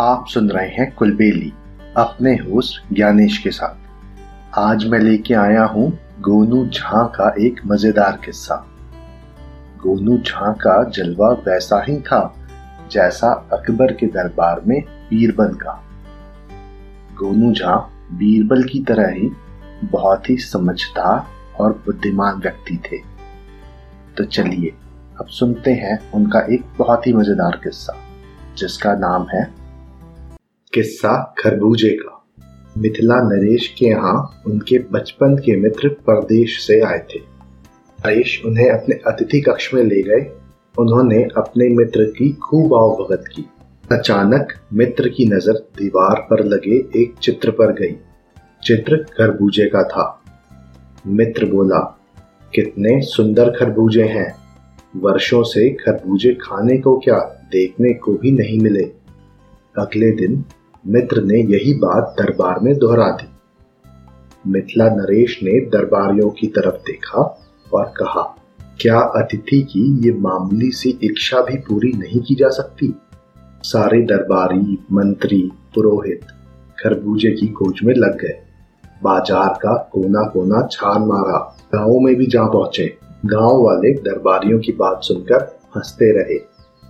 आप सुन रहे हैं कुलबेली, अपने होस्ट ज्ञानेश के साथ। आज मैं लेके आया हूँ गोनू झा का एक मज़ेदार किस्सा। गोनू झा का जलवा वैसा ही था, जैसा अकबर के दरबार में बीरबल का। गोनू झा बीरबल की तरह ही बहुत ही समझदार और बुद्धिमान व्यक्ति थे। तो चलिए, अब सुनते हैं उनका एक बहुत ही मज़ेदार किस्सा, जिसका नाम है किस्सा खरबूजे का। मिथिला नरेश के यहाँ उनके बचपन के मित्र परदेश से आए थे। नरेश उन्हें अपने अतिथि कक्ष में ले गए। उन्होंने अपने मित्र की खूब आवभगत की। अचानक मित्र की नज़र दीवार पर लगे एक चित्र पर गई। चित्र खरबूजे का था। मित्र बोला, कितने सुंदर खरबूजे हैं। वर्षों से खरबूजे खाने को क्या देखने को भी नहीं मिले। अगले दिन मित्र ने यही बात दरबार में दोहरा दी। मिथिला नरेश ने दरबारियों की तरफ़ देखा और कहा, क्या अतिथि की ये मामूली सी इच्छा भी पूरी नहीं की जा सकती? सारे दरबारी, मंत्री, पुरोहित खरबूजे की खोज में लग गए। बाज़ार का कोना कोना छान मारा। गाँवों में भी जा पहुँचे। गाँव वाले दरबारियों की बात सुनकर हँसते रहे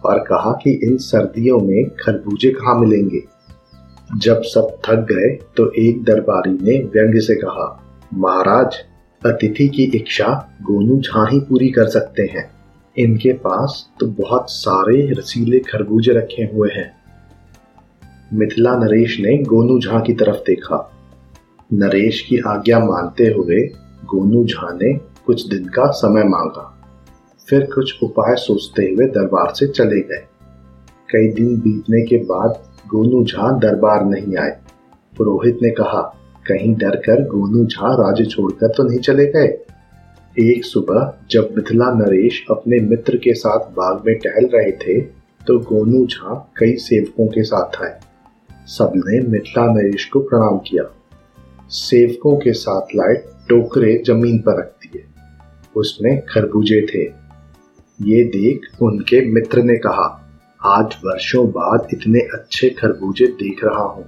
और कहा कि इन सर्दियों में खरबूजे कहाँ मिलेंगे? जब सब थक गए तो एक दरबारी ने व्यंग्य से कहा, महाराज, अतिथि की इच्छा गोनू झा ही पूरी कर सकते हैं। इनके पास तो बहुत सारे रसीले खरबूजे रखे हुए हैं। मिथिला नरेश ने गोनू झा की तरफ़ देखा। नरेश की आज्ञा मानते हुए गोनू झा ने कुछ दिन का समय मांगा। फिर कुछ उपाय सोचते हुए दरबार से चले गए। कई दिन बीतने के बाद गोनू झा दरबार नहीं आए। पुरोहित ने कहा, कहीं डर कर गोनू झा राज्य छोड़कर तो नहीं चले गए? एक सुबह जब मिथिला नरेश अपने मित्र के साथ बाग में टहल रहे थे तो गोनू झा कई सेवकों के साथ आए। सबने मिथिला नरेश को प्रणाम किया। सेवकों के साथ लाए टोकरे ज़मीन पर रख दिए। उसमें खरबूजे थे। ये देख उनके मित्र ने कहा आज वर्षों बाद इतने अच्छे खरबूजे देख रहा हूँ।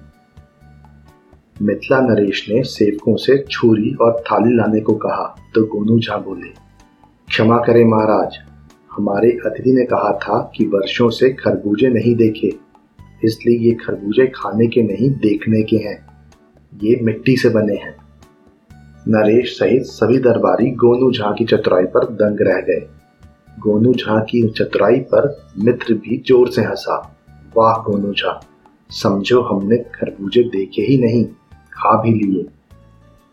मिथिला नरेश ने सेवकों से छुरी और थाली लाने को कहा तो गोनू झा बोले, क्षमा करें महाराज, हमारे अतिथि ने कहा था कि वर्षों से खरबूजे नहीं देखे, इसलिए ये खरबूजे खाने के नहीं, देखने के हैं। ये मिट्टी से बने हैं। नरेश सहित सभी दरबारी गोनू झा की चतुराई पर दंग रह गए। गोनू झा की चतुराई पर मित्र भी ज़ोर से हंसा। वाह गोनू झा समझो हमने खरबूजे देखे ही नहीं, खा भी लिए।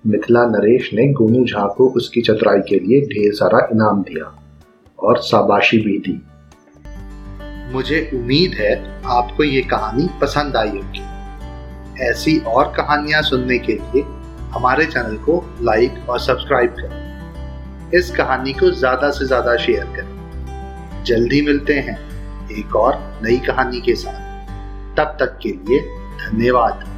मिथिला नरेश ने गोनू झा को उसकी चतुराई के लिए ढेर सारा इनाम दिया और शाबाशी भी दी। मुझे उम्मीद है आपको ये कहानी पसंद आई होगी। ऐसी और कहानियाँ सुनने के लिए हमारे चैनल को लाइक और सब्सक्राइब करें। इस कहानी को ज़्यादा से ज़्यादा शेयर करें। जल्दी मिलते हैं एक और नई कहानी के साथ। तब तक के लिए धन्यवाद।